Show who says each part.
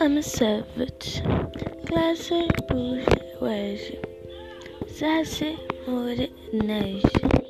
Speaker 1: I'm a savage, classic bourgeoisie, sassy, moody nation.